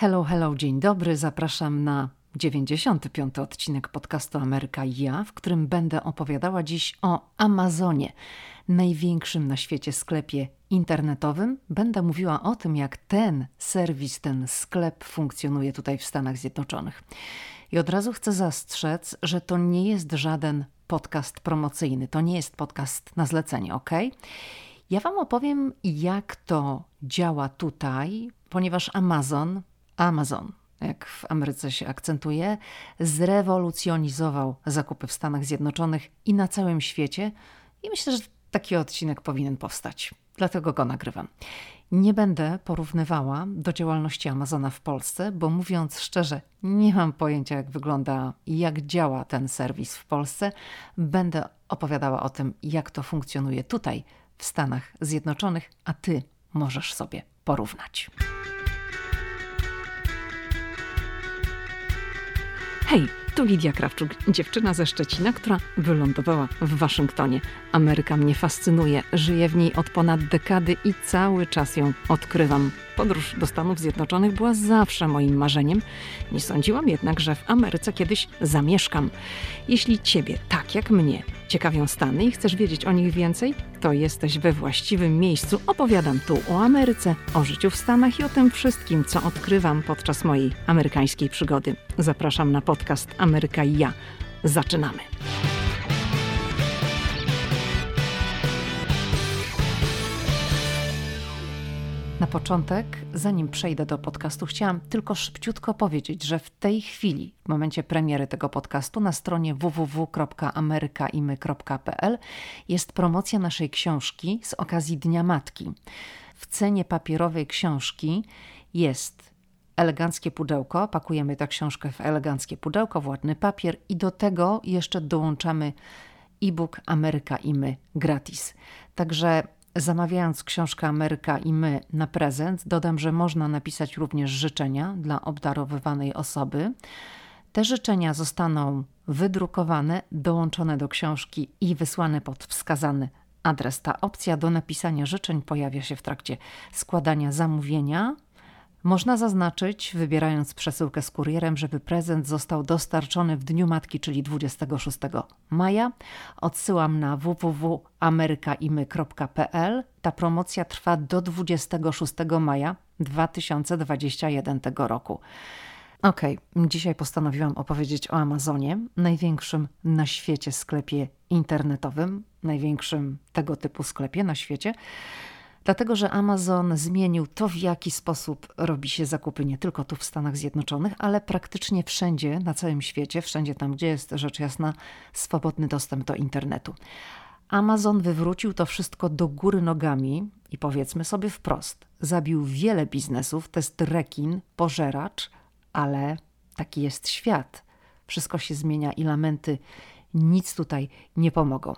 Hello, hello, dzień dobry. Zapraszam na 95. odcinek podcastu Ameryka ja, w którym będę opowiadała dziś o Amazonie, największym na świecie sklepie internetowym. Będę mówiła o tym, jak ten serwis, ten sklep funkcjonuje tutaj w Stanach Zjednoczonych. I od razu chcę zastrzec, że to nie jest żaden podcast promocyjny, to nie jest podcast na zlecenie, ok? Ja Wam opowiem, jak to działa tutaj, ponieważ Amazon, Amazon, jak w Ameryce się akcentuje, zrewolucjonizował zakupy w Stanach Zjednoczonych i na całym świecie. I myślę, że taki odcinek powinien powstać. Dlatego go nagrywam. Nie będę porównywała do działalności Amazona w Polsce, bo mówiąc szczerze, nie mam pojęcia, jak wygląda i jak działa ten serwis w Polsce. Będę opowiadała o tym, jak to funkcjonuje tutaj, w Stanach Zjednoczonych, a ty możesz sobie porównać. Hey, tu Lidia Krawczuk, dziewczyna ze Szczecina, która wylądowała w Waszyngtonie. Ameryka mnie fascynuje, żyję w niej od ponad dekady i cały czas ją odkrywam. Podróż do Stanów Zjednoczonych była zawsze moim marzeniem. Nie sądziłam jednak, że w Ameryce kiedyś zamieszkam. Jeśli Ciebie, tak jak mnie, ciekawią Stany i chcesz wiedzieć o nich więcej, to jesteś we właściwym miejscu. Opowiadam tu o Ameryce, o życiu w Stanach i o tym wszystkim, co odkrywam podczas mojej amerykańskiej przygody. Zapraszam na podcast Ameryka i ja. Zaczynamy. Na początek, zanim przejdę do podcastu, chciałam tylko szybciutko powiedzieć, że w tej chwili, w momencie premiery tego podcastu, na stronie www.amerykaimy.pl jest promocja naszej książki z okazji Dnia Matki. W cenie papierowej książki jest eleganckie pudełko, pakujemy tę książkę w eleganckie pudełko, w ładny papier i do tego jeszcze dołączamy e-book Ameryka i my gratis. Także Zamawiając książkę Ameryka i my na prezent, dodam, że można napisać również życzenia dla obdarowywanej osoby. Te życzenia zostaną wydrukowane, dołączone do książki i wysłane pod wskazany adres. Ta opcja do napisania życzeń pojawia się w trakcie składania zamówienia można zaznaczyć, wybierając przesyłkę z kurierem, żeby prezent został dostarczony w Dniu Matki, czyli 26 maja. Odsyłam na www.amerykaimy.pl. Ta promocja trwa do 26 maja 2021 roku. Ok, dzisiaj postanowiłam opowiedzieć o Amazonie, największym na świecie sklepie internetowym, największym tego typu sklepie na świecie. Dlatego, że Amazon zmienił to, w jaki sposób robi się zakupy nie tylko tu w Stanach Zjednoczonych, ale praktycznie wszędzie na całym świecie, wszędzie tam, gdzie jest rzecz jasna swobodny dostęp do internetu. Amazon wywrócił to wszystko do góry nogami i powiedzmy sobie wprost, zabił wiele biznesów, to jest rekin, pożeracz, ale taki jest świat. Wszystko się zmienia i lamenty nic tutaj nie pomogą.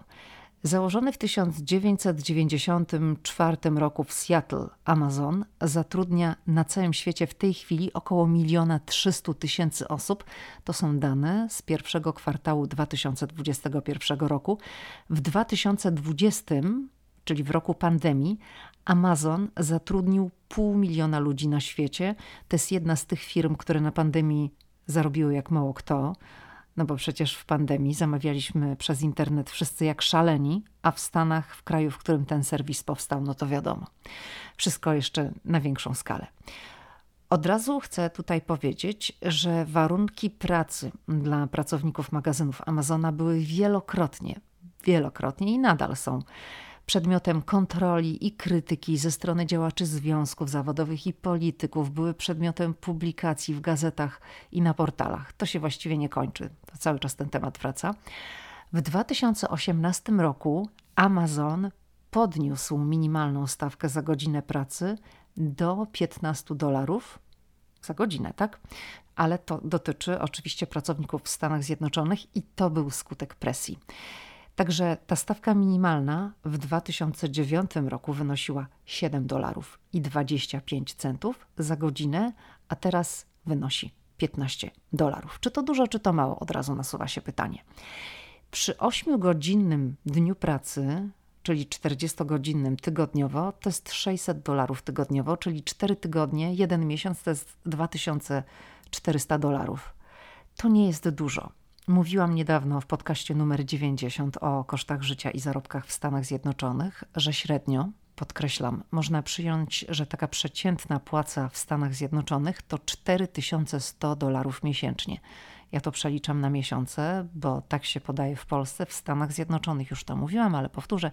Założony w 1994 roku w Seattle Amazon zatrudnia na całym świecie w tej chwili około miliona 300 tysięcy osób. To są dane z pierwszego kwartału 2021 roku. W 2020, czyli w roku pandemii, Amazon zatrudnił pół miliona ludzi na świecie. To jest jedna z tych firm, które na pandemii zarobiły jak mało kto. No bo przecież w pandemii zamawialiśmy przez internet wszyscy jak szaleni, a w Stanach, w kraju, w którym ten serwis powstał, no to wiadomo. Wszystko jeszcze na większą skalę. Od razu chcę tutaj powiedzieć, że warunki pracy dla pracowników magazynów Amazona były wielokrotnie, wielokrotnie i nadal są przedmiotem kontroli i krytyki ze strony działaczy związków zawodowych i polityków, były przedmiotem publikacji w gazetach i na portalach. To się właściwie nie kończy, to cały czas ten temat wraca. W 2018 roku Amazon podniósł minimalną stawkę za godzinę pracy do 15 dolarów za godzinę, tak? Ale to dotyczy oczywiście pracowników w Stanach Zjednoczonych i to był skutek presji. Także ta stawka minimalna w 2009 roku wynosiła 7 dolarów i 25 centów za godzinę, a teraz wynosi 15 dolarów. Czy to dużo, czy to mało? Od razu nasuwa się pytanie. Przy 8-godzinnym dniu pracy czyli 40-godzinnym tygodniowo, to jest 600 dolarów tygodniowo, czyli 4 tygodnie, jeden miesiąc to jest 2400 dolarów. To nie jest dużo. Mówiłam niedawno w podcaście numer 90 o kosztach życia i zarobkach w Stanach Zjednoczonych, że średnio, podkreślam, można przyjąć, że taka przeciętna płaca w Stanach Zjednoczonych to 4100 dolarów miesięcznie. Ja to przeliczam na miesiące, bo tak się podaje w Polsce. W Stanach Zjednoczonych już to mówiłam, ale powtórzę,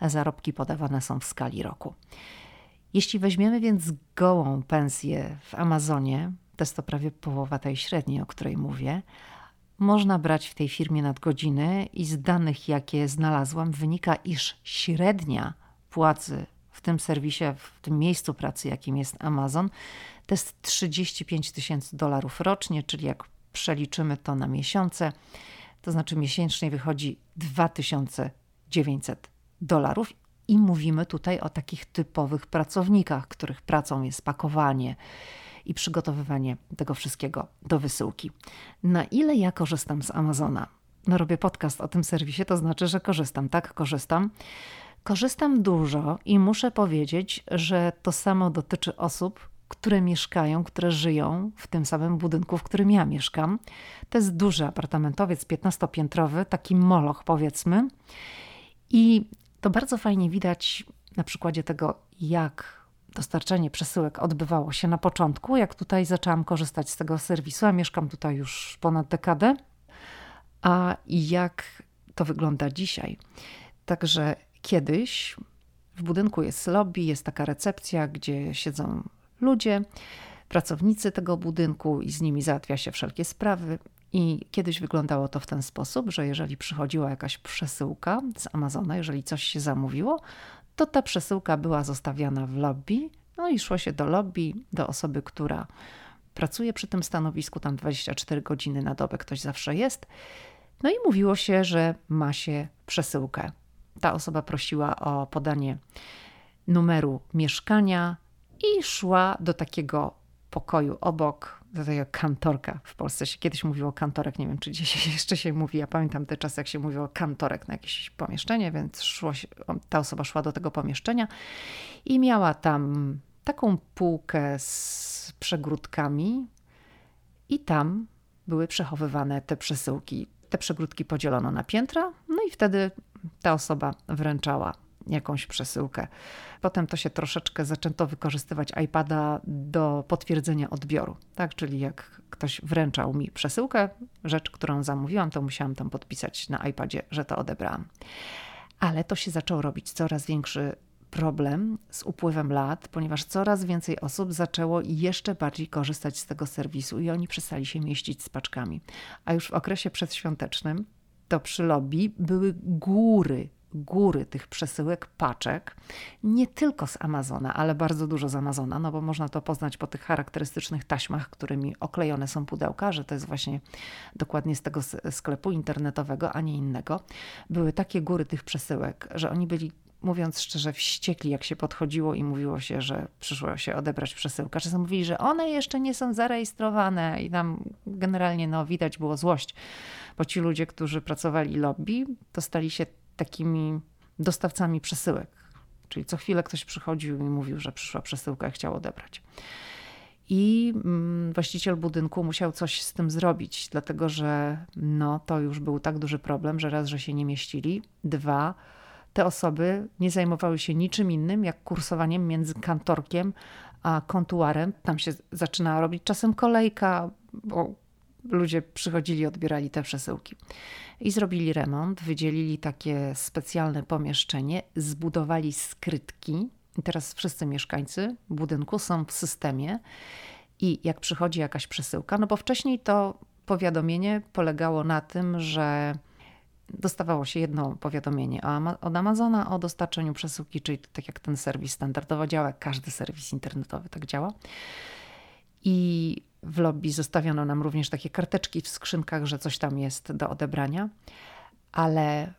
zarobki podawane są w skali roku. Jeśli weźmiemy więc gołą pensję w Amazonie, to jest to prawie połowa tej średniej, o której mówię, można brać w tej firmie nadgodziny i z danych, jakie znalazłam, wynika, iż średnia płacy w tym serwisie, w tym miejscu pracy, jakim jest Amazon, to jest 35 tysięcy dolarów rocznie, czyli jak przeliczymy to na miesiące, to znaczy miesięcznie wychodzi 2900 dolarów. I mówimy tutaj o takich typowych pracownikach, których pracą jest pakowanie i przygotowywanie tego wszystkiego do wysyłki. Na ile ja korzystam z Amazona? No, robię podcast o tym serwisie, to znaczy, że korzystam, tak? Korzystam. Korzystam dużo i muszę powiedzieć, że to samo dotyczy osób, które mieszkają, które żyją w tym samym budynku, w którym ja mieszkam. To jest duży apartamentowiec, 15-piętrowy, taki moloch powiedzmy. I to bardzo fajnie widać na przykładzie tego, jak dostarczanie przesyłek odbywało się na początku, jak tutaj zaczęłam korzystać z tego serwisu, a mieszkam tutaj już ponad dekadę, a jak to wygląda dzisiaj. Także kiedyś w budynku jest lobby, jest taka recepcja, gdzie siedzą ludzie, pracownicy tego budynku i z nimi załatwia się wszelkie sprawy. I kiedyś wyglądało to w ten sposób, że jeżeli przychodziła jakaś przesyłka z Amazona, jeżeli coś się zamówiło, to ta przesyłka była zostawiana w lobby, no i szło się do lobby, do osoby, która pracuje przy tym stanowisku, tam 24 godziny na dobę ktoś zawsze jest. No i mówiło się, że ma się przesyłkę. Ta osoba prosiła o podanie numeru mieszkania, i szła do takiego pokoju obok, do tego kantorka. W Polsce się kiedyś mówiło kantorek, nie wiem czy dzisiaj jeszcze się mówi. Ja pamiętam te czasy, jak się mówiło kantorek na jakieś pomieszczenie, więc szło się, ta osoba szła do tego pomieszczenia i miała tam taką półkę z przegródkami i tam były przechowywane te przesyłki. Te przegródki podzielono na piętra, no i wtedy ta osoba wręczała jakąś przesyłkę. Potem to się troszeczkę zaczęto wykorzystywać iPada do potwierdzenia odbioru. Tak, czyli jak ktoś wręczał mi przesyłkę, rzecz, którą zamówiłam, to musiałam tam podpisać na iPadzie, że to odebrałam. Ale to się zaczął robić coraz większy problem z upływem lat, ponieważ coraz więcej osób zaczęło jeszcze bardziej korzystać z tego serwisu i oni przestali się mieścić z paczkami. A już w okresie przedświątecznym to przy lobby były góry góry tych przesyłek, paczek, nie tylko z Amazona, ale bardzo dużo z Amazona, no bo można to poznać po tych charakterystycznych taśmach, którymi oklejone są pudełka, że to jest właśnie dokładnie z tego sklepu internetowego, a nie innego. Były takie góry tych przesyłek, że oni byli mówiąc szczerze, wściekli, jak się podchodziło i mówiło się, że przyszło się odebrać przesyłkę. Czasem mówili, że one jeszcze nie są zarejestrowane i tam generalnie no, widać było złość, bo ci ludzie, którzy pracowali lobby, to stali się takimi dostawcami przesyłek. Czyli co chwilę ktoś przychodził i mówił, że przyszła przesyłka i chciał odebrać. I mm, właściciel budynku musiał coś z tym zrobić, dlatego że no, to już był tak duży problem, że raz, że się nie mieścili, dwa, te osoby nie zajmowały się niczym innym jak kursowaniem między kantorkiem a kontuarem. Tam się zaczynała robić czasem kolejka, bo ludzie przychodzili, odbierali te przesyłki. I zrobili remont, wydzielili takie specjalne pomieszczenie, zbudowali skrytki. I teraz wszyscy mieszkańcy budynku są w systemie. I jak przychodzi jakaś przesyłka, no bo wcześniej to powiadomienie polegało na tym, że dostawało się jedno powiadomienie od Amazona o dostarczeniu przesyłki, czyli tak jak ten serwis standardowo działa, każdy serwis internetowy tak działa. I w lobby zostawiono nam również takie karteczki w skrzynkach, że coś tam jest do odebrania, ale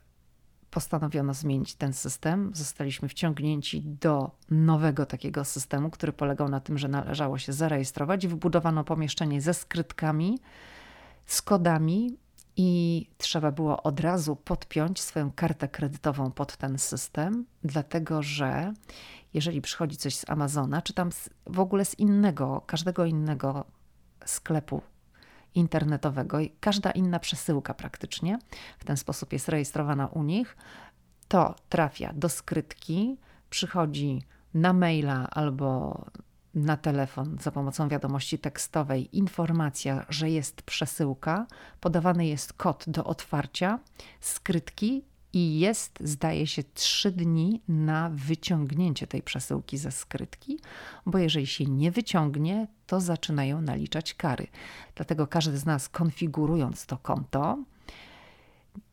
postanowiono zmienić ten system. Zostaliśmy wciągnięci do nowego takiego systemu, który polegał na tym, że należało się zarejestrować. Wybudowano pomieszczenie ze skrytkami, z kodami i trzeba było od razu podpiąć swoją kartę kredytową pod ten system, dlatego że jeżeli przychodzi coś z Amazona, czy tam w ogóle z innego, każdego innego sklepu internetowego i każda inna przesyłka praktycznie w ten sposób jest rejestrowana u nich, to trafia do skrytki, przychodzi na maila albo na telefon za pomocą wiadomości tekstowej informacja, że jest przesyłka, podawany jest kod do otwarcia skrytki i jest, zdaje się, trzy dni na wyciągnięcie tej przesyłki ze skrytki, bo jeżeli się nie wyciągnie, to zaczynają naliczać kary. Dlatego każdy z nas, konfigurując to konto,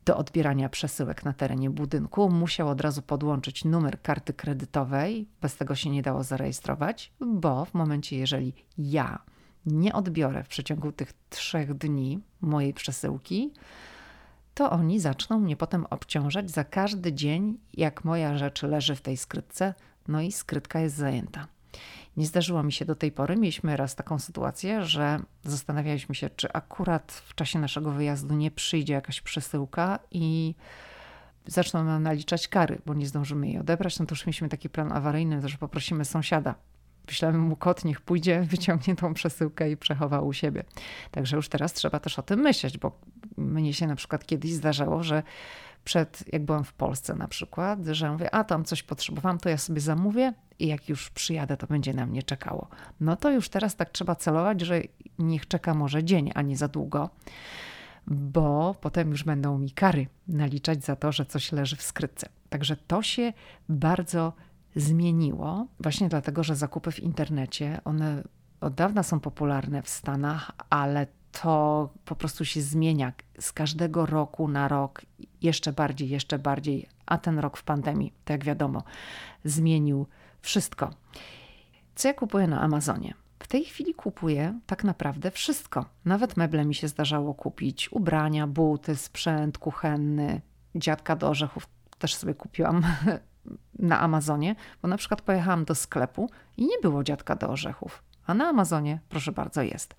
do odbierania przesyłek na terenie budynku, musiał od razu podłączyć numer karty kredytowej. Bez tego się nie dało zarejestrować, bo w momencie, jeżeli ja nie odbiorę w przeciągu tych trzech dni mojej przesyłki, to oni zaczną mnie potem obciążać za każdy dzień, jak moja rzecz leży w tej skrytce, no i skrytka jest zajęta. Nie zdarzyło mi się do tej pory. Mieliśmy raz taką sytuację, że zastanawialiśmy się, czy akurat w czasie naszego wyjazdu nie przyjdzie jakaś przesyłka i zaczną nam naliczać kary, bo nie zdążymy jej odebrać. No to już mieliśmy taki plan awaryjny, że poprosimy sąsiada. Wyślemy mu kot, niech pójdzie, wyciągnie tą przesyłkę i przechowa u siebie. Także już teraz trzeba też o tym myśleć, bo mnie się na przykład kiedyś zdarzało, że przed, jak byłam w Polsce na przykład, że mówię, a tam coś potrzebowałam, to ja sobie zamówię i jak już przyjadę, to będzie na mnie czekało. No to już teraz tak trzeba celować, że niech czeka może dzień, a nie za długo, bo potem już będą mi kary naliczać za to, że coś leży w skrytce. Także to się bardzo zmieniło, właśnie dlatego, że zakupy w internecie, one od dawna są popularne w Stanach, ale to po prostu się zmienia z każdego roku na rok jeszcze bardziej, jeszcze bardziej, a ten rok w pandemii, tak jak wiadomo, zmienił wszystko. Co ja kupuję na Amazonie? W tej chwili kupuję tak naprawdę wszystko. Nawet meble mi się zdarzało kupić, ubrania, buty, sprzęt kuchenny, dziadka do orzechów też sobie kupiłam na Amazonie, bo na przykład pojechałam do sklepu i nie było dziadka do orzechów, a na Amazonie, proszę bardzo, jest.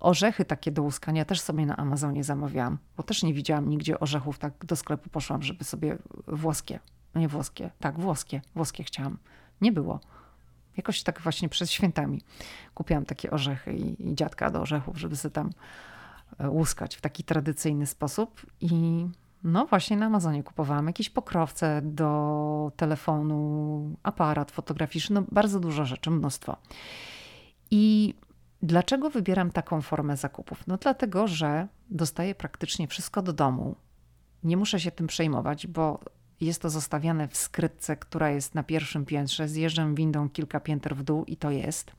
Orzechy takie do łuskania też sobie na Amazonie zamawiałam, bo też nie widziałam nigdzie orzechów. Tak do sklepu poszłam, żeby sobie włoskie, no nie włoskie, tak, włoskie, włoskie chciałam. Nie było. Jakoś tak właśnie przed świętami kupiłam takie orzechy i, i dziadka do orzechów, żeby sobie tam e, łuskać w taki tradycyjny sposób. I no właśnie na Amazonie kupowałam jakieś pokrowce do telefonu, aparat fotograficzny, no bardzo dużo rzeczy, mnóstwo. I Dlaczego wybieram taką formę zakupów? No dlatego, że dostaję praktycznie wszystko do domu. Nie muszę się tym przejmować, bo jest to zostawiane w skrytce, która jest na pierwszym piętrze. Zjeżdżam windą kilka pięter w dół i to jest.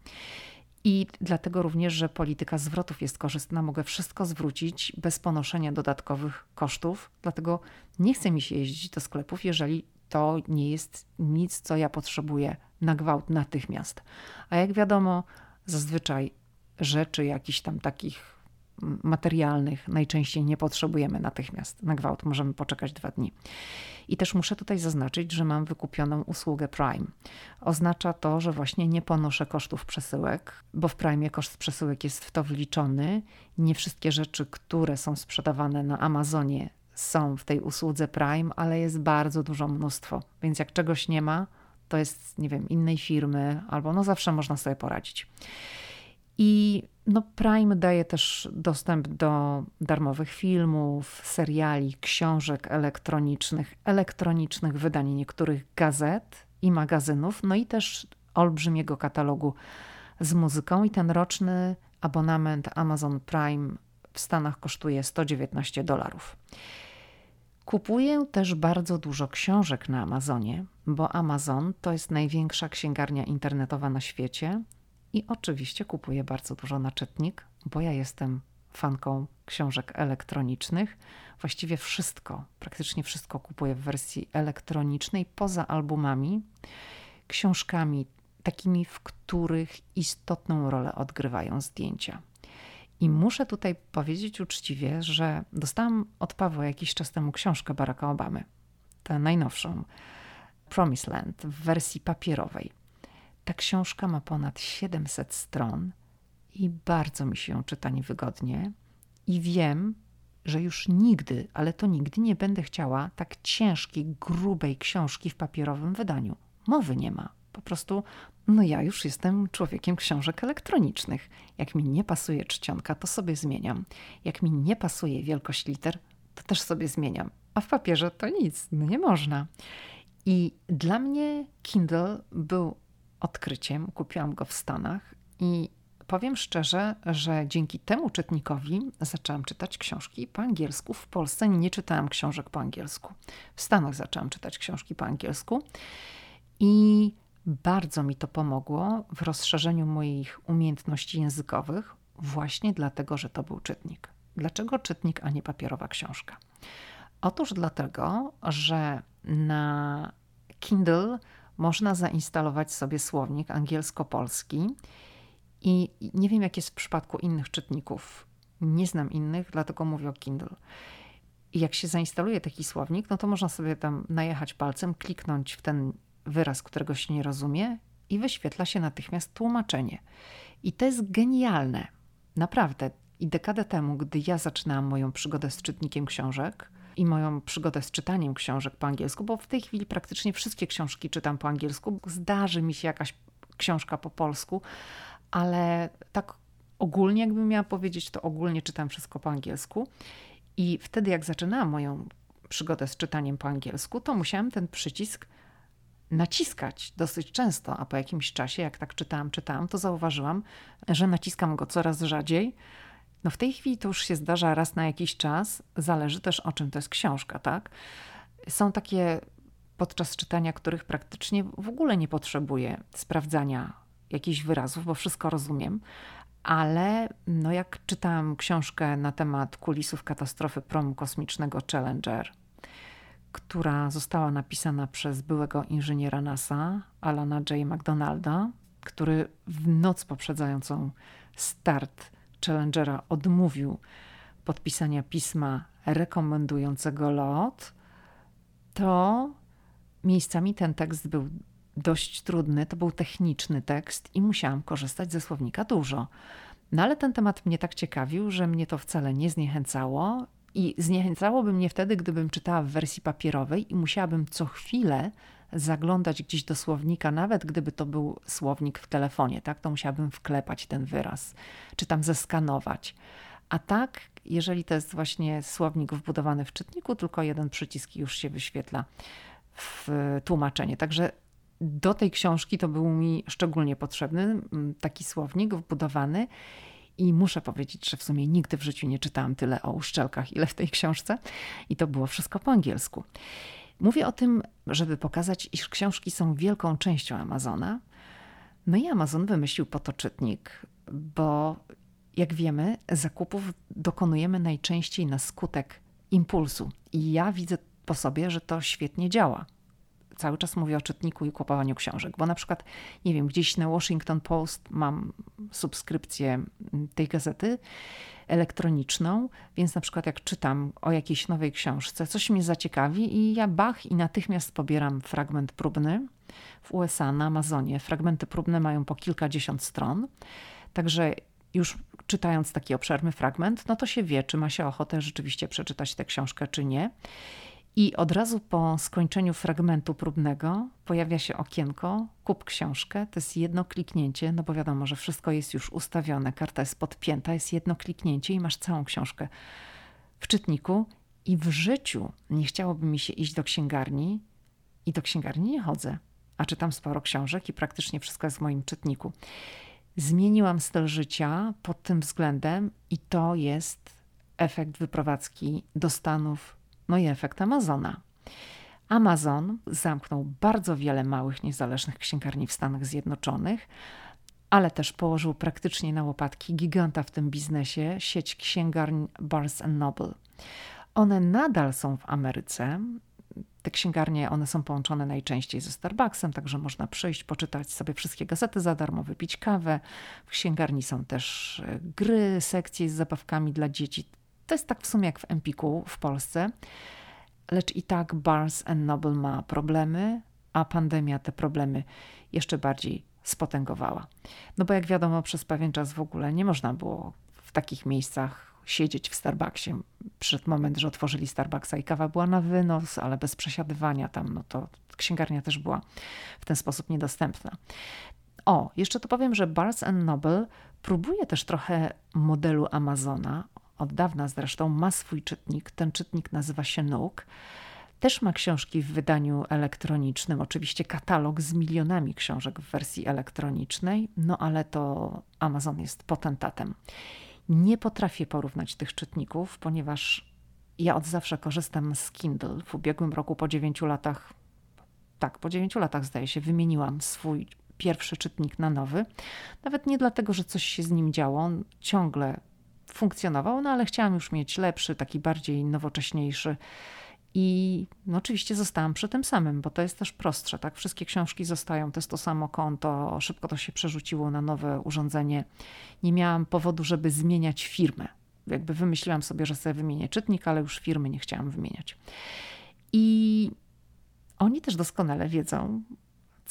I dlatego również, że polityka zwrotów jest korzystna, mogę wszystko zwrócić bez ponoszenia dodatkowych kosztów. Dlatego nie chce mi się jeździć do sklepów, jeżeli to nie jest nic, co ja potrzebuję na gwałt natychmiast. A jak wiadomo, zazwyczaj rzeczy jakichś tam takich materialnych najczęściej nie potrzebujemy natychmiast. Na gwałt możemy poczekać dwa dni. I też muszę tutaj zaznaczyć, że mam wykupioną usługę Prime. Oznacza to, że właśnie nie ponoszę kosztów przesyłek, bo w Prime koszt przesyłek jest w to wliczony. Nie wszystkie rzeczy, które są sprzedawane na Amazonie, są w tej usłudze Prime, ale jest bardzo dużo mnóstwo. Więc jak czegoś nie ma, to jest, nie wiem, innej firmy, albo no zawsze można sobie poradzić. I no Prime daje też dostęp do darmowych filmów, seriali, książek elektronicznych, elektronicznych wydań niektórych gazet i magazynów, no i też olbrzymiego katalogu z muzyką. I ten roczny abonament Amazon Prime w Stanach kosztuje 119 dolarów. Kupuję też bardzo dużo książek na Amazonie, bo Amazon to jest największa księgarnia internetowa na świecie i oczywiście kupuję bardzo dużo na czytnik, bo ja jestem fanką książek elektronicznych. Właściwie wszystko, praktycznie wszystko kupuję w wersji elektronicznej, poza albumami, książkami takimi, w których istotną rolę odgrywają zdjęcia. I muszę tutaj powiedzieć uczciwie, że dostałam od Pawła jakiś czas temu książkę Baracka Obamy, tę najnowszą, Promised Land, w wersji papierowej. Ta książka ma ponad 700 stron i bardzo mi się ją czyta niewygodnie. I wiem, że już nigdy, ale to nigdy nie będę chciała tak ciężkiej, grubej książki w papierowym wydaniu. Mowy nie ma. Po prostu, no ja już jestem człowiekiem książek elektronicznych. Jak mi nie pasuje czcionka, to sobie zmieniam. Jak mi nie pasuje wielkość liter, to też sobie zmieniam. A w papierze to nic, no nie można. I dla mnie Kindle był odkryciem. Kupiłam go w Stanach i powiem szczerze, że dzięki temu czytnikowi zaczęłam czytać książki po angielsku. W Polsce nie czytałam książek po angielsku. W Stanach zaczęłam czytać książki po angielsku i bardzo mi to pomogło w rozszerzeniu moich umiejętności językowych, właśnie dlatego, że to był czytnik. Dlaczego czytnik, a nie papierowa książka? Otóż dlatego, że na Kindle można zainstalować sobie słownik angielsko-polski i nie wiem, jak jest w przypadku innych czytników. Nie znam innych, dlatego mówię o Kindle. I jak się zainstaluje taki słownik, no to można sobie tam najechać palcem, kliknąć w ten wyraz, którego się nie rozumie, i wyświetla się natychmiast tłumaczenie. I to jest genialne. Naprawdę. I dekadę temu, gdy ja zaczynałam moją przygodę z czytnikiem książek i moją przygodę z czytaniem książek po angielsku, bo w tej chwili praktycznie wszystkie książki czytam po angielsku, zdarzy mi się jakaś książka po polsku, ale tak ogólnie, jakbym miała powiedzieć, to ogólnie czytam wszystko po angielsku. I wtedy, jak zaczynałam moją przygodę z czytaniem po angielsku, to musiałam ten przycisk naciskać dosyć często, a po jakimś czasie, jak tak czytałam, czytałam, to zauważyłam, że naciskam go coraz rzadziej. No w tej chwili to już się zdarza raz na jakiś czas, zależy też o czym to jest książka, tak? Są takie podczas czytania, których praktycznie w ogóle nie potrzebuję sprawdzania jakichś wyrazów, bo wszystko rozumiem, ale no jak czytałam książkę na temat kulisów katastrofy promu kosmicznego Challenger, która została napisana przez byłego inżyniera NASA, Alana J. McDonalda, który w noc poprzedzającą start Challengera odmówił podpisania pisma rekomendującego lot, to miejscami ten tekst był dość trudny, to był techniczny tekst i musiałam korzystać ze słownika dużo. No ale ten temat mnie tak ciekawił, że mnie to wcale nie zniechęcało i zniechęcałoby mnie wtedy, gdybym czytała w wersji papierowej i musiałabym co chwilę zaglądać gdzieś do słownika, nawet gdyby to był słownik w telefonie, tak, to musiałabym wklepać ten wyraz, czy tam zeskanować. A tak, jeżeli to jest właśnie słownik wbudowany w czytniku, tylko jeden przycisk już się wyświetla w tłumaczenie. Także do tej książki to był mi szczególnie potrzebny mm, taki słownik wbudowany. I muszę powiedzieć, że w sumie nigdy w życiu nie czytałam tyle o uszczelkach, ile w tej książce, i to było wszystko po angielsku. Mówię o tym, żeby pokazać, iż książki są wielką częścią Amazona. No i Amazon wymyślił po to czytnik, bo jak wiemy, zakupów dokonujemy najczęściej na skutek impulsu. I ja widzę po sobie, że to świetnie działa cały czas mówię o czytniku i kupowaniu książek, bo na przykład, nie wiem, gdzieś na Washington Post mam subskrypcję tej gazety elektroniczną, więc na przykład jak czytam o jakiejś nowej książce, coś mnie zaciekawi i ja bach i natychmiast pobieram fragment próbny w USA na Amazonie. Fragmenty próbne mają po kilkadziesiąt stron, także już czytając taki obszerny fragment, no to się wie, czy ma się ochotę rzeczywiście przeczytać tę książkę, czy nie. I od razu po skończeniu fragmentu próbnego pojawia się okienko, kup książkę, to jest jedno kliknięcie, no bo wiadomo, że wszystko jest już ustawione, karta jest podpięta, jest jedno kliknięcie i masz całą książkę w czytniku. I w życiu nie chciałoby mi się iść do księgarni i do księgarni nie chodzę, a czytam sporo książek i praktycznie wszystko jest w moim czytniku. Zmieniłam styl życia pod tym względem i to jest efekt wyprowadzki do Stanów no i efekt Amazona. Amazon zamknął bardzo wiele małych, niezależnych księgarni w Stanach Zjednoczonych, ale też położył praktycznie na łopatki giganta w tym biznesie sieć księgarni Barnes Noble. One nadal są w Ameryce. Te księgarnie, one są połączone najczęściej ze Starbucksem, także można przyjść, poczytać sobie wszystkie gazety za darmo, wypić kawę. W księgarni są też e, gry, sekcje z zabawkami dla dzieci. To jest tak w sumie jak w Empiku w Polsce, lecz i tak Barnes Noble ma problemy, a pandemia te problemy jeszcze bardziej spotęgowała. No bo jak wiadomo, przez pewien czas w ogóle nie można było w takich miejscach siedzieć w Starbucksie. Przed moment, że otworzyli Starbucksa i kawa była na wynos, ale bez przesiadywania tam, no to księgarnia też była w ten sposób niedostępna. O, jeszcze to powiem, że Barnes Noble próbuje też trochę modelu Amazona. Od dawna zresztą ma swój czytnik. Ten czytnik nazywa się Nook. Też ma książki w wydaniu elektronicznym, oczywiście katalog z milionami książek w wersji elektronicznej, no ale to Amazon jest potentatem. Nie potrafię porównać tych czytników, ponieważ ja od zawsze korzystam z Kindle. W ubiegłym roku po 9 latach, tak, po 9 latach zdaje się, wymieniłam swój pierwszy czytnik na nowy. Nawet nie dlatego, że coś się z nim działo, ciągle funkcjonował, no ale chciałam już mieć lepszy, taki bardziej nowocześniejszy. I no oczywiście zostałam przy tym samym, bo to jest też prostsze, tak? Wszystkie książki zostają, to jest to samo konto, szybko to się przerzuciło na nowe urządzenie. Nie miałam powodu, żeby zmieniać firmę. Jakby wymyśliłam sobie, że sobie wymienię czytnik, ale już firmy nie chciałam wymieniać. I oni też doskonale wiedzą,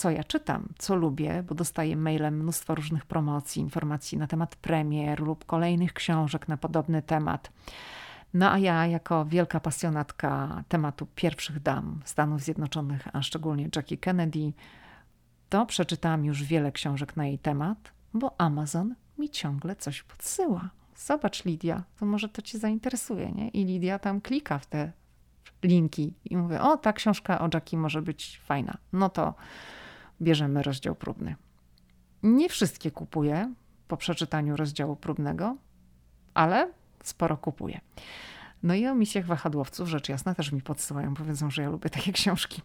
co ja czytam, co lubię, bo dostaję mailem mnóstwo różnych promocji, informacji na temat premier lub kolejnych książek na podobny temat. No a ja, jako wielka pasjonatka tematu pierwszych dam Stanów Zjednoczonych, a szczególnie Jackie Kennedy, to przeczytałam już wiele książek na jej temat, bo Amazon mi ciągle coś podsyła. Zobacz, Lidia, to może to cię zainteresuje, nie? I Lidia tam klika w te linki i mówię, o, ta książka o Jackie może być fajna. No to bierzemy rozdział próbny. Nie wszystkie kupuję po przeczytaniu rozdziału próbnego, ale sporo kupuję. No i o misjach wahadłowców, rzecz jasna, też mi podsyłają, powiedzą, że ja lubię takie książki.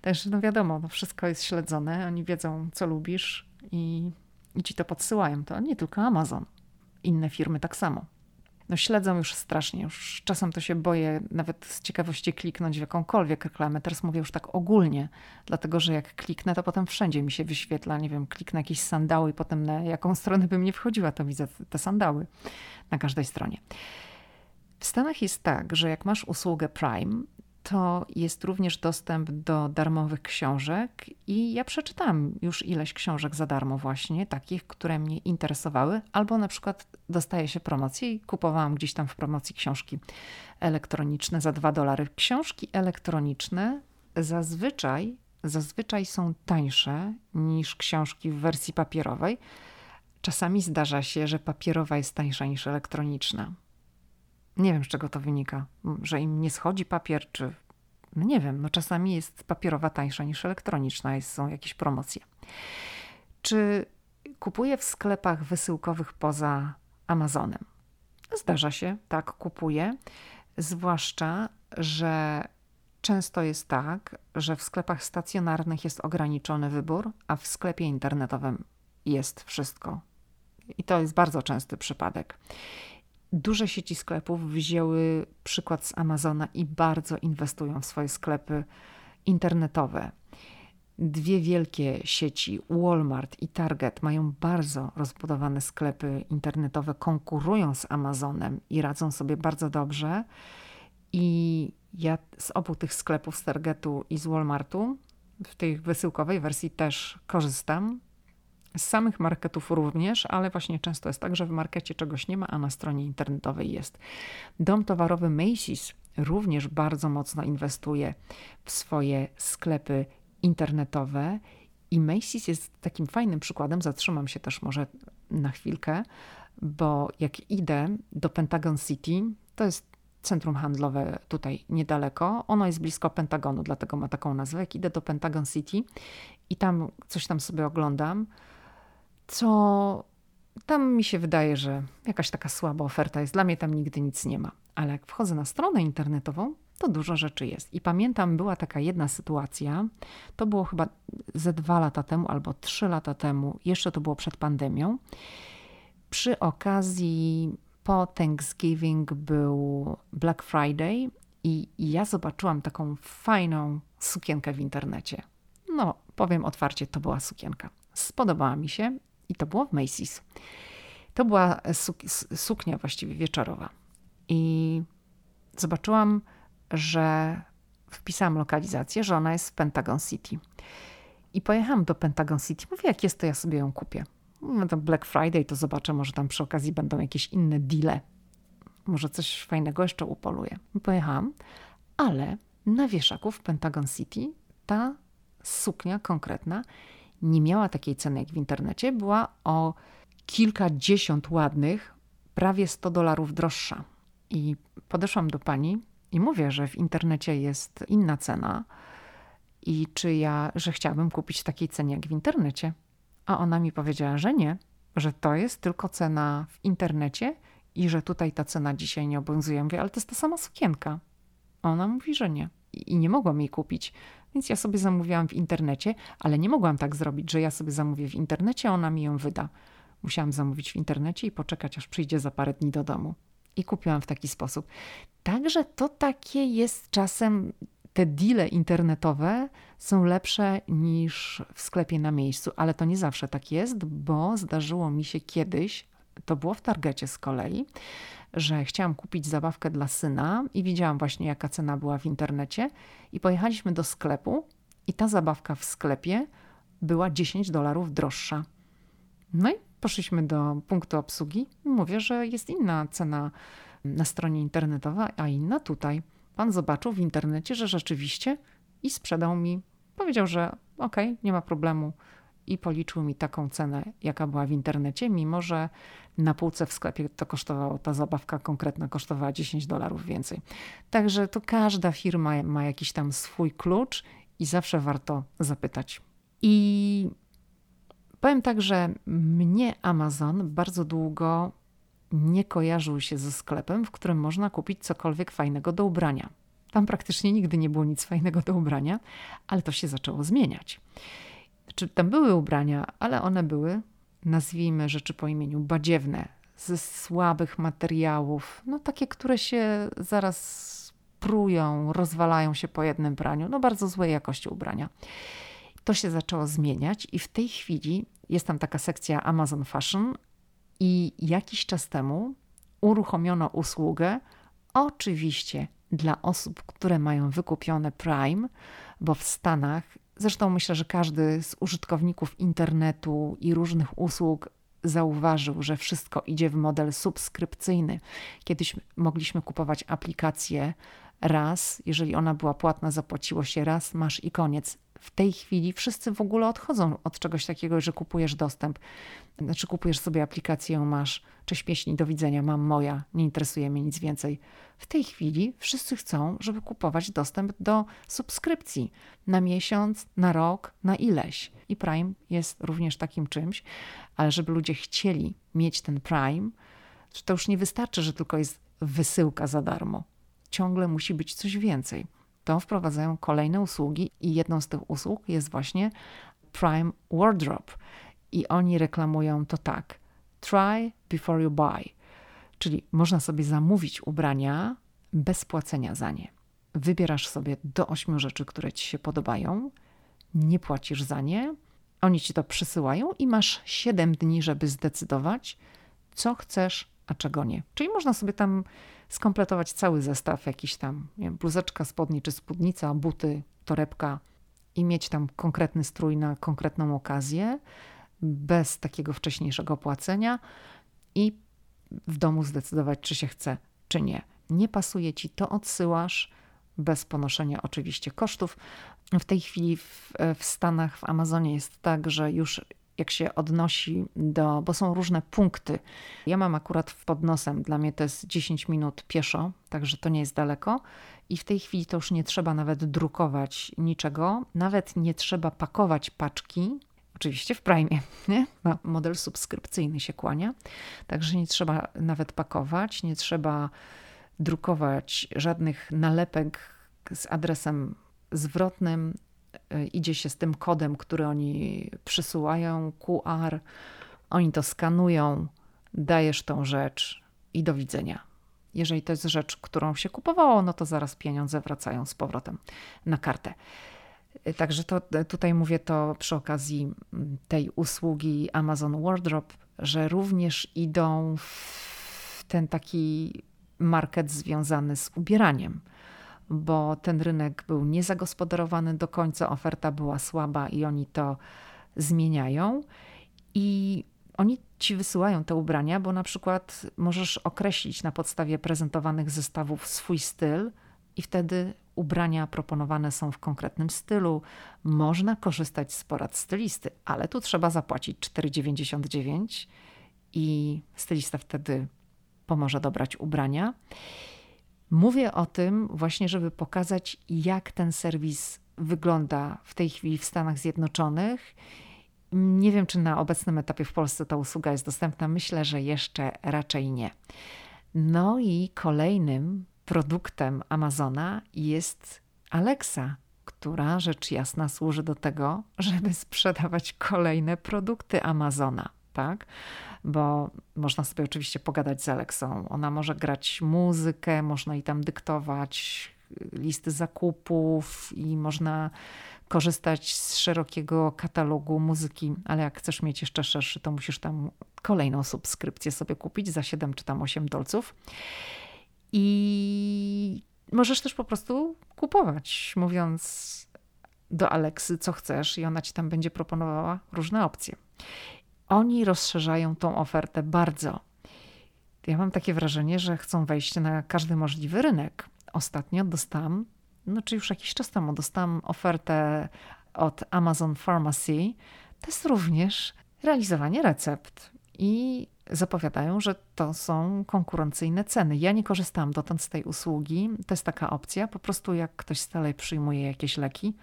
Także no wiadomo, no wszystko jest śledzone, oni wiedzą, co lubisz i, i ci to podsyłają. To nie tylko Amazon, inne firmy tak samo no śledzą już strasznie. Już czasem to się boję nawet z ciekawości kliknąć w jakąkolwiek reklamę. Teraz mówię już tak ogólnie, dlatego że jak kliknę, to potem wszędzie mi się wyświetla, nie wiem, kliknę jakieś sandały i potem na jaką stronę bym nie wchodziła, to widzę te sandały na każdej stronie. W Stanach jest tak, że jak masz usługę Prime, to jest również dostęp do darmowych książek i ja przeczytałam już ileś książek za darmo właśnie, takich, które mnie interesowały, albo na przykład dostaje się promocję i kupowałam gdzieś tam w promocji książki elektroniczne za 2 dolary. Książki elektroniczne zazwyczaj, zazwyczaj są tańsze niż książki w wersji papierowej. Czasami zdarza się, że papierowa jest tańsza niż elektroniczna. Nie wiem, z czego to wynika. Że im nie schodzi papier, czy. No nie wiem, no czasami jest papierowa tańsza niż elektroniczna, jest, są jakieś promocje. Czy kupuję w sklepach wysyłkowych poza Amazonem? Zdarza się, tak, kupuję. Zwłaszcza, że często jest tak, że w sklepach stacjonarnych jest ograniczony wybór, a w sklepie internetowym jest wszystko. I to jest bardzo częsty przypadek. Duże sieci sklepów wzięły przykład z Amazona i bardzo inwestują w swoje sklepy internetowe. Dwie wielkie sieci, Walmart i Target, mają bardzo rozbudowane sklepy internetowe, konkurują z Amazonem i radzą sobie bardzo dobrze. I ja z obu tych sklepów, z Targetu i z Walmartu, w tej wysyłkowej wersji też korzystam. Z samych marketów również, ale właśnie często jest tak, że w markecie czegoś nie ma, a na stronie internetowej jest. Dom towarowy Macy's również bardzo mocno inwestuje w swoje sklepy internetowe i Macy's jest takim fajnym przykładem. Zatrzymam się też może na chwilkę, bo jak idę do Pentagon City, to jest centrum handlowe tutaj niedaleko. Ono jest blisko Pentagonu, dlatego ma taką nazwę. Jak idę do Pentagon City i tam coś tam sobie oglądam, co tam mi się wydaje, że jakaś taka słaba oferta jest. Dla mnie tam nigdy nic nie ma. Ale jak wchodzę na stronę internetową, to dużo rzeczy jest. I pamiętam, była taka jedna sytuacja, to było chyba ze dwa lata temu albo trzy lata temu, jeszcze to było przed pandemią. Przy okazji po Thanksgiving był Black Friday i ja zobaczyłam taką fajną sukienkę w internecie. No, powiem otwarcie, to była sukienka. Spodobała mi się i to było w Macy's. To była suknia właściwie wieczorowa. I zobaczyłam, że wpisałam lokalizację, że ona jest w Pentagon City. I pojechałam do Pentagon City. Mówię, jak jest, to ja sobie ją kupię. No to Black Friday, to zobaczę, może tam przy okazji będą jakieś inne deale. może coś fajnego jeszcze upoluję. Pojechałam, ale na wieszaku w Pentagon City ta suknia konkretna nie miała takiej ceny jak w internecie, była o kilkadziesiąt ładnych, prawie 100 dolarów droższa. I podeszłam do pani i mówię, że w internecie jest inna cena i czy ja, że chciałabym kupić takiej cenie jak w internecie. A ona mi powiedziała, że nie, że to jest tylko cena w internecie i że tutaj ta cena dzisiaj nie obowiązuje. Mówię, ale to jest ta sama sukienka. A ona mówi, że nie. I nie mogłam jej kupić. Więc ja sobie zamówiłam w internecie, ale nie mogłam tak zrobić, że ja sobie zamówię w internecie, ona mi ją wyda. Musiałam zamówić w internecie i poczekać, aż przyjdzie za parę dni do domu. I kupiłam w taki sposób. Także to takie jest czasem, te deale internetowe są lepsze niż w sklepie na miejscu, ale to nie zawsze tak jest, bo zdarzyło mi się kiedyś, to było w Targecie z kolei, że chciałam kupić zabawkę dla syna i widziałam właśnie, jaka cena była w internecie, i pojechaliśmy do sklepu, i ta zabawka w sklepie była 10 dolarów droższa. No i poszliśmy do punktu obsługi. Mówię, że jest inna cena na stronie internetowej, a inna tutaj. Pan zobaczył w internecie, że rzeczywiście i sprzedał mi. Powiedział, że okej, okay, nie ma problemu i policzył mi taką cenę, jaka była w internecie, mimo że na półce w sklepie to kosztowało, ta zabawka konkretna kosztowała 10 dolarów więcej. Także to każda firma ma jakiś tam swój klucz i zawsze warto zapytać. I powiem tak, że mnie Amazon bardzo długo nie kojarzył się ze sklepem, w którym można kupić cokolwiek fajnego do ubrania. Tam praktycznie nigdy nie było nic fajnego do ubrania, ale to się zaczęło zmieniać. Znaczy, tam były ubrania, ale one były, nazwijmy rzeczy po imieniu, badziewne, ze słabych materiałów, no takie, które się zaraz prują, rozwalają się po jednym praniu, no bardzo złej jakości ubrania. To się zaczęło zmieniać i w tej chwili jest tam taka sekcja Amazon Fashion i jakiś czas temu uruchomiono usługę, oczywiście dla osób, które mają wykupione Prime, bo w Stanach Zresztą myślę, że każdy z użytkowników internetu i różnych usług zauważył, że wszystko idzie w model subskrypcyjny. Kiedyś mogliśmy kupować aplikację raz, jeżeli ona była płatna, zapłaciło się raz, masz i koniec w tej chwili wszyscy w ogóle odchodzą od czegoś takiego, że kupujesz dostęp. Znaczy kupujesz sobie aplikację, masz cześć pieśni, do widzenia, mam moja, nie interesuje mnie nic więcej. W tej chwili wszyscy chcą, żeby kupować dostęp do subskrypcji na miesiąc, na rok, na ileś. I Prime jest również takim czymś, ale żeby ludzie chcieli mieć ten Prime, to już nie wystarczy, że tylko jest wysyłka za darmo. Ciągle musi być coś więcej to wprowadzają kolejne usługi i jedną z tych usług jest właśnie Prime Wardrobe. I oni reklamują to tak: try before you buy. Czyli można sobie zamówić ubrania bez płacenia za nie. Wybierasz sobie do ośmiu rzeczy, które ci się podobają, nie płacisz za nie, oni ci to przysyłają i masz 7 dni, żeby zdecydować, co chcesz, a czego nie. Czyli można sobie tam skompletować cały zestaw, jakiś tam wiem, bluzeczka, spodnie czy spódnica, buty, torebka i mieć tam konkretny strój na konkretną okazję, bez takiego wcześniejszego płacenia i w domu zdecydować, czy się chce, czy nie. Nie pasuje ci, to odsyłasz bez ponoszenia oczywiście kosztów. W tej chwili w, w Stanach, w Amazonie jest tak, że już jak się odnosi do, bo są różne punkty. Ja mam akurat pod nosem, dla mnie to jest 10 minut pieszo, także to nie jest daleko. I w tej chwili to już nie trzeba nawet drukować niczego, nawet nie trzeba pakować paczki. Oczywiście w Prime, nie? No, model subskrypcyjny się kłania, także nie trzeba nawet pakować, nie trzeba drukować żadnych nalepek z adresem zwrotnym, idzie się z tym kodem, który oni przysyłają, QR, oni to skanują, dajesz tą rzecz i do widzenia. Jeżeli to jest rzecz, którą się kupowało, no to zaraz pieniądze wracają z powrotem na kartę. E, także to, e, tutaj mówię to przy okazji tej usługi Amazon Wardrobe, że również idą w ten taki market związany z ubieraniem bo ten rynek był niezagospodarowany do końca, oferta była słaba i oni to zmieniają. I oni ci wysyłają te ubrania, bo na przykład możesz określić na podstawie prezentowanych zestawów swój styl i wtedy ubrania proponowane są w konkretnym stylu. Można korzystać z porad stylisty, ale tu trzeba zapłacić 4,99 i stylista wtedy pomoże dobrać ubrania. Mówię o tym właśnie, żeby pokazać, jak ten serwis wygląda w tej chwili w Stanach Zjednoczonych. Nie wiem, czy na obecnym etapie w Polsce ta usługa jest dostępna. Myślę, że jeszcze raczej nie. No i kolejnym produktem Amazona jest Alexa, która rzecz jasna służy do tego, żeby sprzedawać kolejne produkty Amazona, tak? Bo można sobie oczywiście pogadać z Alexą. Ona może grać muzykę, można i tam dyktować listy zakupów i można korzystać z szerokiego katalogu muzyki, ale jak chcesz mieć jeszcze szerszy, to musisz tam kolejną subskrypcję sobie kupić za 7 czy tam 8 dolców. I możesz też po prostu kupować, mówiąc do Aleksy, co chcesz, i ona ci tam będzie proponowała różne opcje. Oni rozszerzają tą ofertę bardzo. Ja mam takie wrażenie, że chcą wejść na każdy możliwy rynek. Ostatnio dostałam, no czy już jakiś czas temu, dostałam ofertę od Amazon Pharmacy. To jest również realizowanie recept. I zapowiadają, że to są konkurencyjne ceny. Ja nie korzystałam dotąd z tej usługi. To jest taka opcja. Po prostu jak ktoś stale przyjmuje jakieś leki,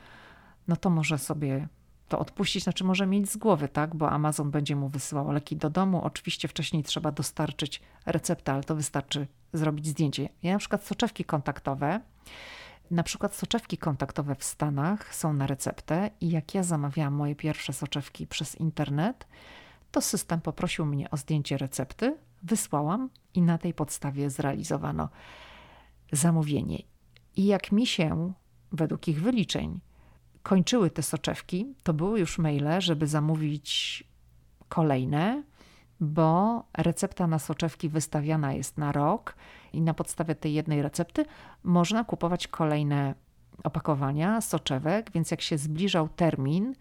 no to może sobie to odpuścić, znaczy może mieć z głowy, tak? Bo Amazon będzie mu wysyłał leki do domu. Oczywiście wcześniej trzeba dostarczyć receptę, ale to wystarczy zrobić zdjęcie. Ja na przykład soczewki kontaktowe, na przykład soczewki kontaktowe w Stanach są na receptę i jak ja zamawiałam moje pierwsze soczewki przez internet, to system poprosił mnie o zdjęcie recepty, wysłałam i na tej podstawie zrealizowano zamówienie. I jak mi się, według ich wyliczeń, kończyły te soczewki, to były już maile, żeby zamówić kolejne, bo recepta na soczewki wystawiana jest na rok i na podstawie tej jednej recepty można kupować kolejne opakowania soczewek, więc jak się zbliżał termin,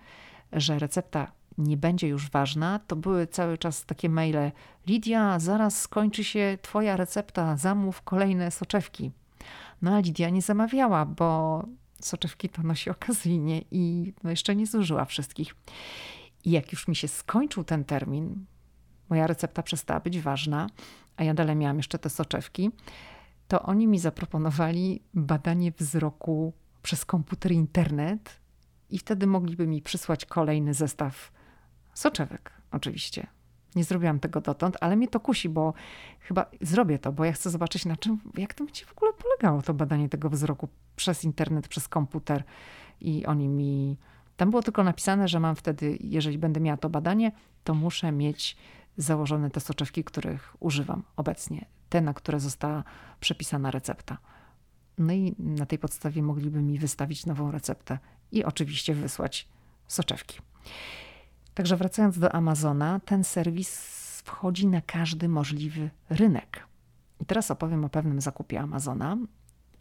że recepta nie będzie już ważna, to były cały czas takie maile: Lidia, zaraz skończy się Twoja recepta, zamów kolejne soczewki. No a Lidia nie zamawiała, bo soczewki to nosi okazyjnie i no jeszcze nie zużyła wszystkich. I jak już mi się skończył ten termin, moja recepta przestała być ważna, a ja dalej miałam jeszcze te soczewki, to oni mi zaproponowali badanie wzroku przez komputer internet i wtedy mogliby mi przysłać kolejny zestaw soczewek, oczywiście. Nie zrobiłam tego dotąd, ale mnie to kusi, bo chyba zrobię to, bo ja chcę zobaczyć na czym, jak to będzie w ogóle polegało, to badanie tego wzroku przez internet, przez komputer. I oni mi. Tam było tylko napisane, że mam wtedy, jeżeli będę miała to badanie, to muszę mieć założone te soczewki, których używam obecnie, te, na które została przepisana recepta. No i na tej podstawie mogliby mi wystawić nową receptę i oczywiście wysłać soczewki. Także wracając do Amazona, ten serwis wchodzi na każdy możliwy rynek. I teraz opowiem o pewnym zakupie Amazona.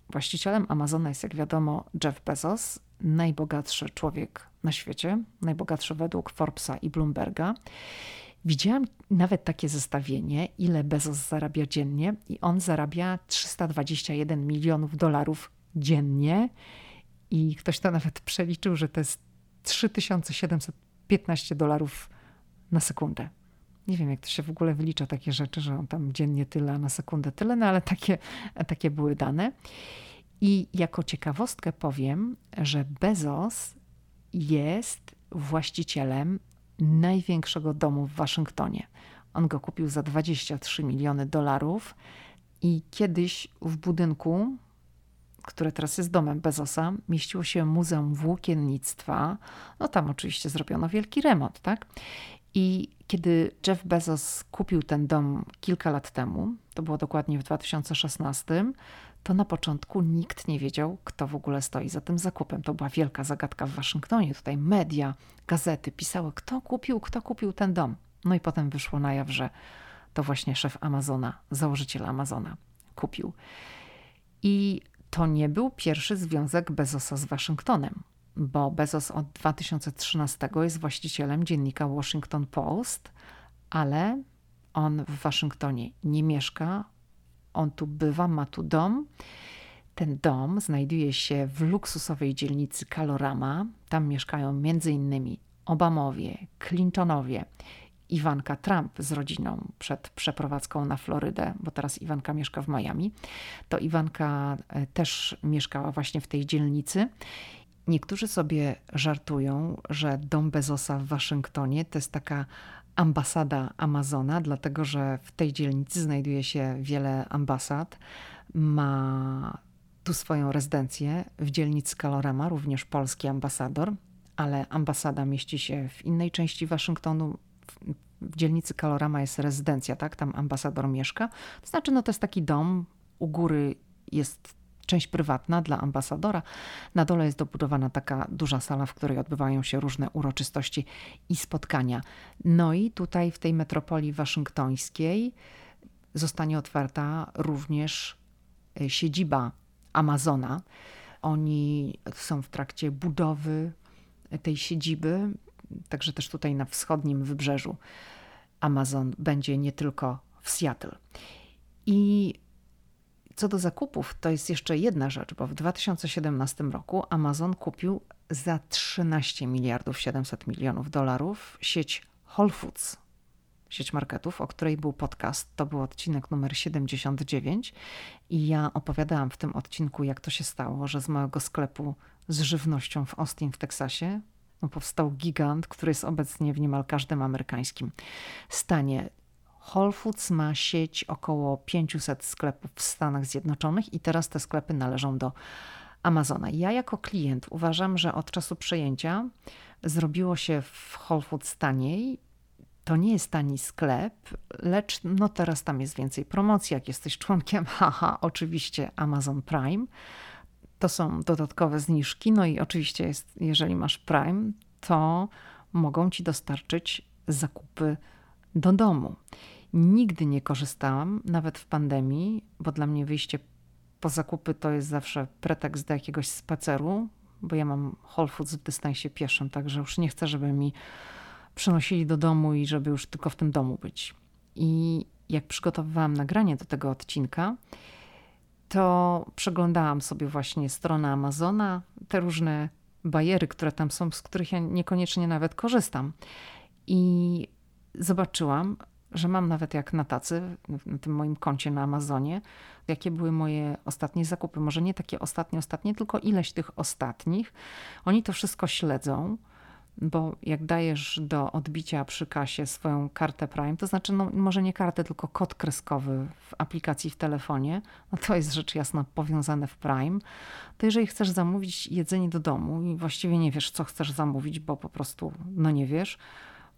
Właścicielem Amazona jest, jak wiadomo, Jeff Bezos, najbogatszy człowiek na świecie, najbogatszy według Forbesa i Bloomberga. Widziałam nawet takie zestawienie, ile Bezos zarabia dziennie, i on zarabia 321 milionów dolarów dziennie. I ktoś to nawet przeliczył, że to jest 3700 15 dolarów na sekundę. Nie wiem, jak to się w ogóle wylicza takie rzeczy, że on tam dziennie tyle, a na sekundę tyle, no ale takie, takie były dane. I jako ciekawostkę powiem, że Bezos jest właścicielem największego domu w Waszyngtonie. On go kupił za 23 miliony dolarów i kiedyś w budynku które teraz jest domem Bezosa, mieściło się Muzeum Włókiennictwa. No tam oczywiście zrobiono wielki remont, tak? I kiedy Jeff Bezos kupił ten dom kilka lat temu, to było dokładnie w 2016, to na początku nikt nie wiedział, kto w ogóle stoi za tym zakupem. To była wielka zagadka w Waszyngtonie. Tutaj media, gazety pisały, kto kupił, kto kupił ten dom. No i potem wyszło na jaw, że to właśnie szef Amazona, założyciel Amazona kupił. I to nie był pierwszy związek Bezosa z Waszyngtonem, bo Bezos od 2013 jest właścicielem dziennika Washington Post, ale on w Waszyngtonie nie mieszka. On tu bywa, ma tu dom. Ten dom znajduje się w luksusowej dzielnicy Kalorama. Tam mieszkają m.in. Obamowie, Clintonowie, Iwanka Trump z rodziną przed przeprowadzką na Florydę, bo teraz Iwanka mieszka w Miami. To Iwanka e, też mieszkała właśnie w tej dzielnicy. Niektórzy sobie żartują, że dom Bezosa w Waszyngtonie to jest taka ambasada Amazona, dlatego że w tej dzielnicy znajduje się wiele ambasad. Ma tu swoją rezydencję w dzielnicy Kalorama, również polski ambasador, ale ambasada mieści się w innej części Waszyngtonu. W dzielnicy Kalorama jest rezydencja, tak? Tam ambasador mieszka. To znaczy, no to jest taki dom. U góry jest część prywatna dla ambasadora. Na dole jest dobudowana taka duża sala, w której odbywają się różne uroczystości i spotkania. No i tutaj w tej metropolii waszyngtońskiej zostanie otwarta również e, siedziba Amazona. Oni są w trakcie budowy tej siedziby, także też tutaj na wschodnim wybrzeżu Amazon będzie nie tylko w Seattle. I co do zakupów, to jest jeszcze jedna rzecz, bo w 2017 roku Amazon kupił za 13 miliardów 700 milionów dolarów sieć Whole Foods, sieć marketów, o której był podcast. To był odcinek numer 79 i ja opowiadałam w tym odcinku, jak to się stało, że z małego sklepu z żywnością w Austin w Teksasie no, powstał gigant, który jest obecnie w niemal każdym amerykańskim stanie. Whole Foods ma sieć około 500 sklepów w Stanach Zjednoczonych i teraz te sklepy należą do Amazona. Ja jako klient uważam, że od czasu przejęcia zrobiło się w Whole Foods taniej. To nie jest tani sklep, lecz no teraz tam jest więcej promocji. Jak jesteś członkiem, haha, oczywiście Amazon Prime. To są dodatkowe zniżki. No i oczywiście jest, jeżeli masz Prime, to mogą ci dostarczyć zakupy do domu. Nigdy nie korzystałam, nawet w pandemii, bo dla mnie wyjście po zakupy to jest zawsze pretekst do jakiegoś spaceru, bo ja mam Whole Foods w dystansie pieszym, także już nie chcę, żeby mi przynosili do domu i żeby już tylko w tym domu być. I jak przygotowywałam nagranie do tego odcinka, to przeglądałam sobie właśnie stronę Amazona, te różne bajery, które tam są, z których ja niekoniecznie nawet korzystam. I zobaczyłam, że mam nawet jak na tacy, na tym moim koncie na Amazonie, jakie były moje ostatnie zakupy. Może nie takie ostatnie, ostatnie, tylko ileś tych ostatnich. Oni to wszystko śledzą, bo jak dajesz do odbicia przy kasie swoją kartę Prime, to znaczy no, może nie kartę, tylko kod kreskowy w aplikacji w telefonie, no to jest rzecz jasna powiązane w Prime, to jeżeli chcesz zamówić jedzenie do domu i właściwie nie wiesz, co chcesz zamówić, bo po prostu no nie wiesz,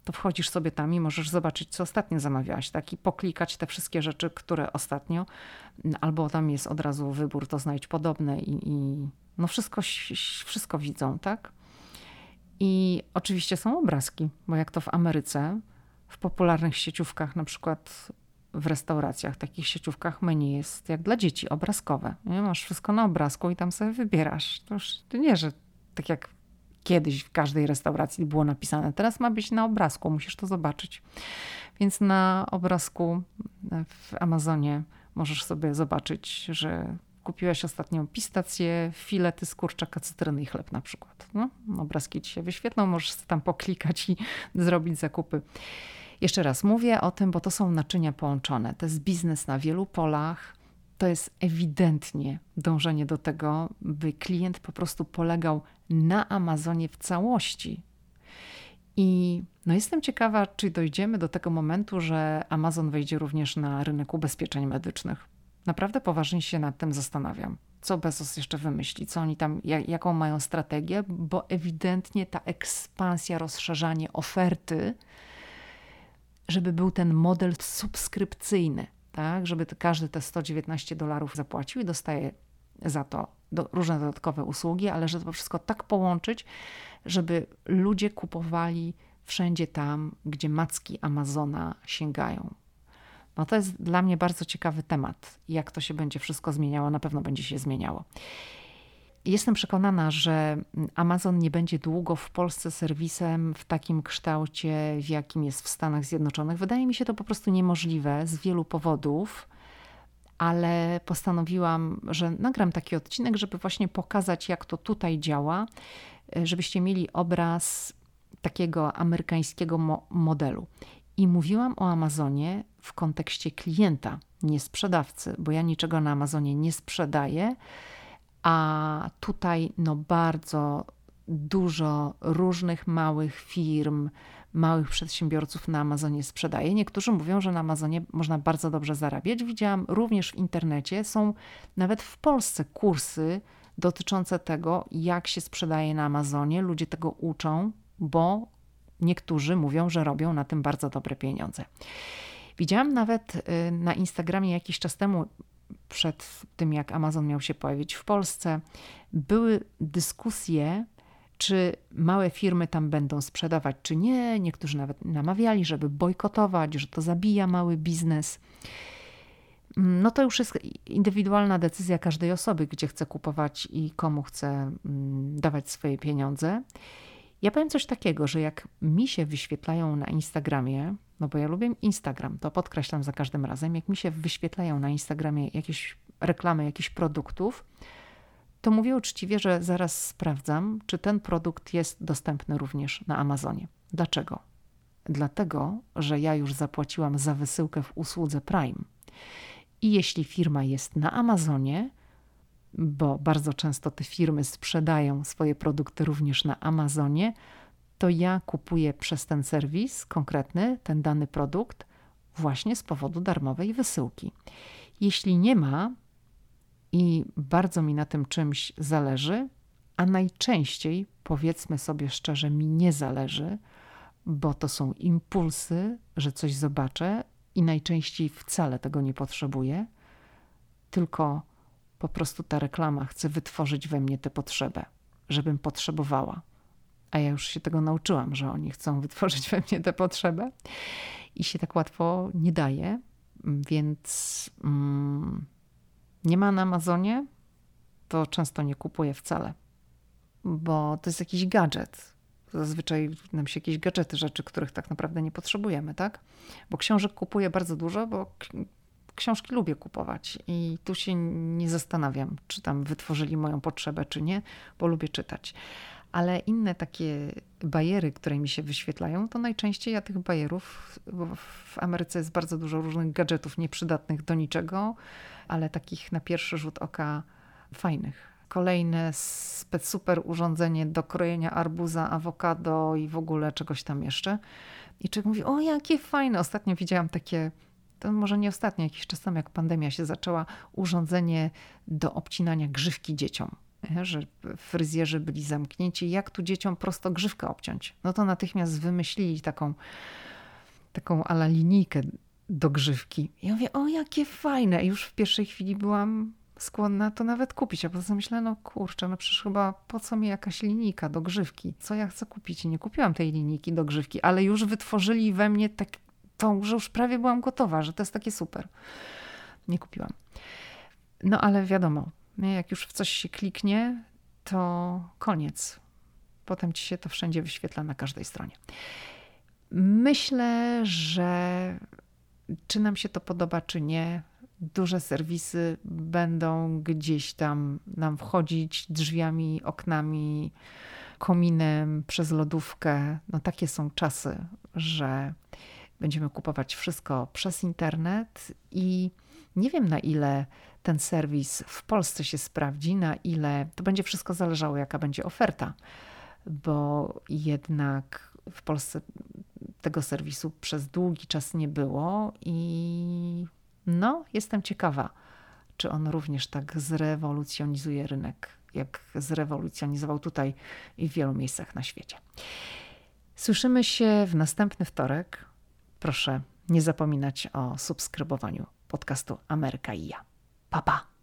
to wchodzisz sobie tam i możesz zobaczyć, co ostatnio zamawiałaś, tak? I poklikać te wszystkie rzeczy, które ostatnio, albo tam jest od razu wybór, to znajdź podobne i, i no wszystko, wszystko widzą, tak? I oczywiście są obrazki, bo jak to w Ameryce, w popularnych sieciówkach, na przykład w restauracjach, takich sieciówkach menu jest jak dla dzieci, obrazkowe. Nie? Masz wszystko na obrazku i tam sobie wybierasz. To już nie, że tak jak kiedyś w każdej restauracji było napisane. Teraz ma być na obrazku, musisz to zobaczyć. Więc na obrazku w Amazonie możesz sobie zobaczyć, że kupiłeś ostatnio pistacje, filety z kurczaka, cytryny i chleb na przykład. No, obrazki ci się wyświetlą, możesz tam poklikać i zrobić zakupy. Jeszcze raz mówię o tym, bo to są naczynia połączone. To jest biznes na wielu polach. To jest ewidentnie dążenie do tego, by klient po prostu polegał na Amazonie w całości. I no jestem ciekawa, czy dojdziemy do tego momentu, że Amazon wejdzie również na rynek ubezpieczeń medycznych. Naprawdę poważnie się nad tym zastanawiam. Co Bezos jeszcze wymyśli, co oni tam, jak, jaką mają strategię, bo ewidentnie ta ekspansja, rozszerzanie oferty, żeby był ten model subskrypcyjny, tak, żeby każdy te 119 dolarów zapłacił i dostaje za to do, różne dodatkowe usługi, ale żeby to wszystko tak połączyć, żeby ludzie kupowali wszędzie tam, gdzie macki Amazona sięgają. No to jest dla mnie bardzo ciekawy temat. Jak to się będzie wszystko zmieniało, na pewno będzie się zmieniało. Jestem przekonana, że Amazon nie będzie długo w Polsce serwisem w takim kształcie, w jakim jest w Stanach Zjednoczonych. Wydaje mi się to po prostu niemożliwe z wielu powodów, ale postanowiłam, że nagram taki odcinek, żeby właśnie pokazać, jak to tutaj działa, żebyście mieli obraz takiego amerykańskiego mo modelu. I mówiłam o Amazonie w kontekście klienta, nie sprzedawcy, bo ja niczego na Amazonie nie sprzedaję, a tutaj no bardzo dużo różnych małych firm, małych przedsiębiorców na Amazonie sprzedaje. Niektórzy mówią, że na Amazonie można bardzo dobrze zarabiać. Widziałam również w internecie, są nawet w Polsce kursy dotyczące tego, jak się sprzedaje na Amazonie. Ludzie tego uczą, bo niektórzy mówią, że robią na tym bardzo dobre pieniądze. Widziałam nawet y, na Instagramie jakiś czas temu, przed tym jak Amazon miał się pojawić w Polsce, były dyskusje, czy małe firmy tam będą sprzedawać, czy nie. Niektórzy nawet namawiali, żeby bojkotować, że to zabija mały biznes. No to już jest indywidualna decyzja każdej osoby, gdzie chce kupować i komu chce mm, dawać swoje pieniądze. Ja powiem coś takiego, że jak mi się wyświetlają na Instagramie, no bo ja lubię Instagram, to podkreślam za każdym razem, jak mi się wyświetlają na Instagramie jakieś reklamy jakichś produktów, to mówię uczciwie, że zaraz sprawdzam, czy ten produkt jest dostępny również na Amazonie. Dlaczego? Dlatego, że ja już zapłaciłam za wysyłkę w usłudze Prime. I jeśli firma jest na Amazonie, bo bardzo często te firmy sprzedają swoje produkty również na Amazonie, to ja kupuję przez ten serwis konkretny, ten dany produkt, właśnie z powodu darmowej wysyłki. Jeśli nie ma i bardzo mi na tym czymś zależy, a najczęściej, powiedzmy sobie szczerze, mi nie zależy, bo to są impulsy, że coś zobaczę i najczęściej wcale tego nie potrzebuję, tylko po prostu ta reklama chce wytworzyć we mnie tę potrzebę, żebym potrzebowała. A ja już się tego nauczyłam, że oni chcą wytworzyć we mnie tę potrzebę i się tak łatwo nie daje, więc mm, nie ma na Amazonie, to często nie kupuję wcale, bo to jest jakiś gadżet. Zazwyczaj nam się jakieś gadżety, rzeczy, których tak naprawdę nie potrzebujemy, tak? Bo książek kupuję bardzo dużo, bo książki lubię kupować i tu się nie zastanawiam, czy tam wytworzyli moją potrzebę, czy nie, bo lubię czytać. Ale inne takie bajery, które mi się wyświetlają, to najczęściej ja tych bajerów, bo w Ameryce jest bardzo dużo różnych gadżetów nieprzydatnych do niczego, ale takich na pierwszy rzut oka fajnych. Kolejne super urządzenie do krojenia arbuza, awokado i w ogóle czegoś tam jeszcze. I człowiek mówi, o jakie fajne. Ostatnio widziałam takie to może nie ostatnio, jakiś czas temu, jak pandemia się zaczęła, urządzenie do obcinania grzywki dzieciom. Że fryzjerzy byli zamknięci, jak tu dzieciom prosto grzywkę obciąć. No to natychmiast wymyślili taką, taką ala linijkę do grzywki. I ja mówię, o jakie fajne. Już w pierwszej chwili byłam skłonna to nawet kupić, a potem myślę, no kurczę, no przecież chyba po co mi jakaś linijka do grzywki? Co ja chcę kupić? I nie kupiłam tej linijki do grzywki, ale już wytworzyli we mnie tak, tą, że już prawie byłam gotowa, że to jest takie super. Nie kupiłam. No ale wiadomo, jak już w coś się kliknie, to koniec. Potem ci się to wszędzie wyświetla na każdej stronie. Myślę, że czy nam się to podoba, czy nie, duże serwisy będą gdzieś tam nam wchodzić drzwiami, oknami, kominem, przez lodówkę. No takie są czasy, że Będziemy kupować wszystko przez internet i nie wiem na ile ten serwis w Polsce się sprawdzi, na ile to będzie wszystko zależało, jaka będzie oferta, bo jednak w Polsce tego serwisu przez długi czas nie było i no, jestem ciekawa, czy on również tak zrewolucjonizuje rynek, jak zrewolucjonizował tutaj i w wielu miejscach na świecie. Słyszymy się w następny wtorek Proszę nie zapominać o subskrybowaniu podcastu Ameryka i ja. Pa, pa!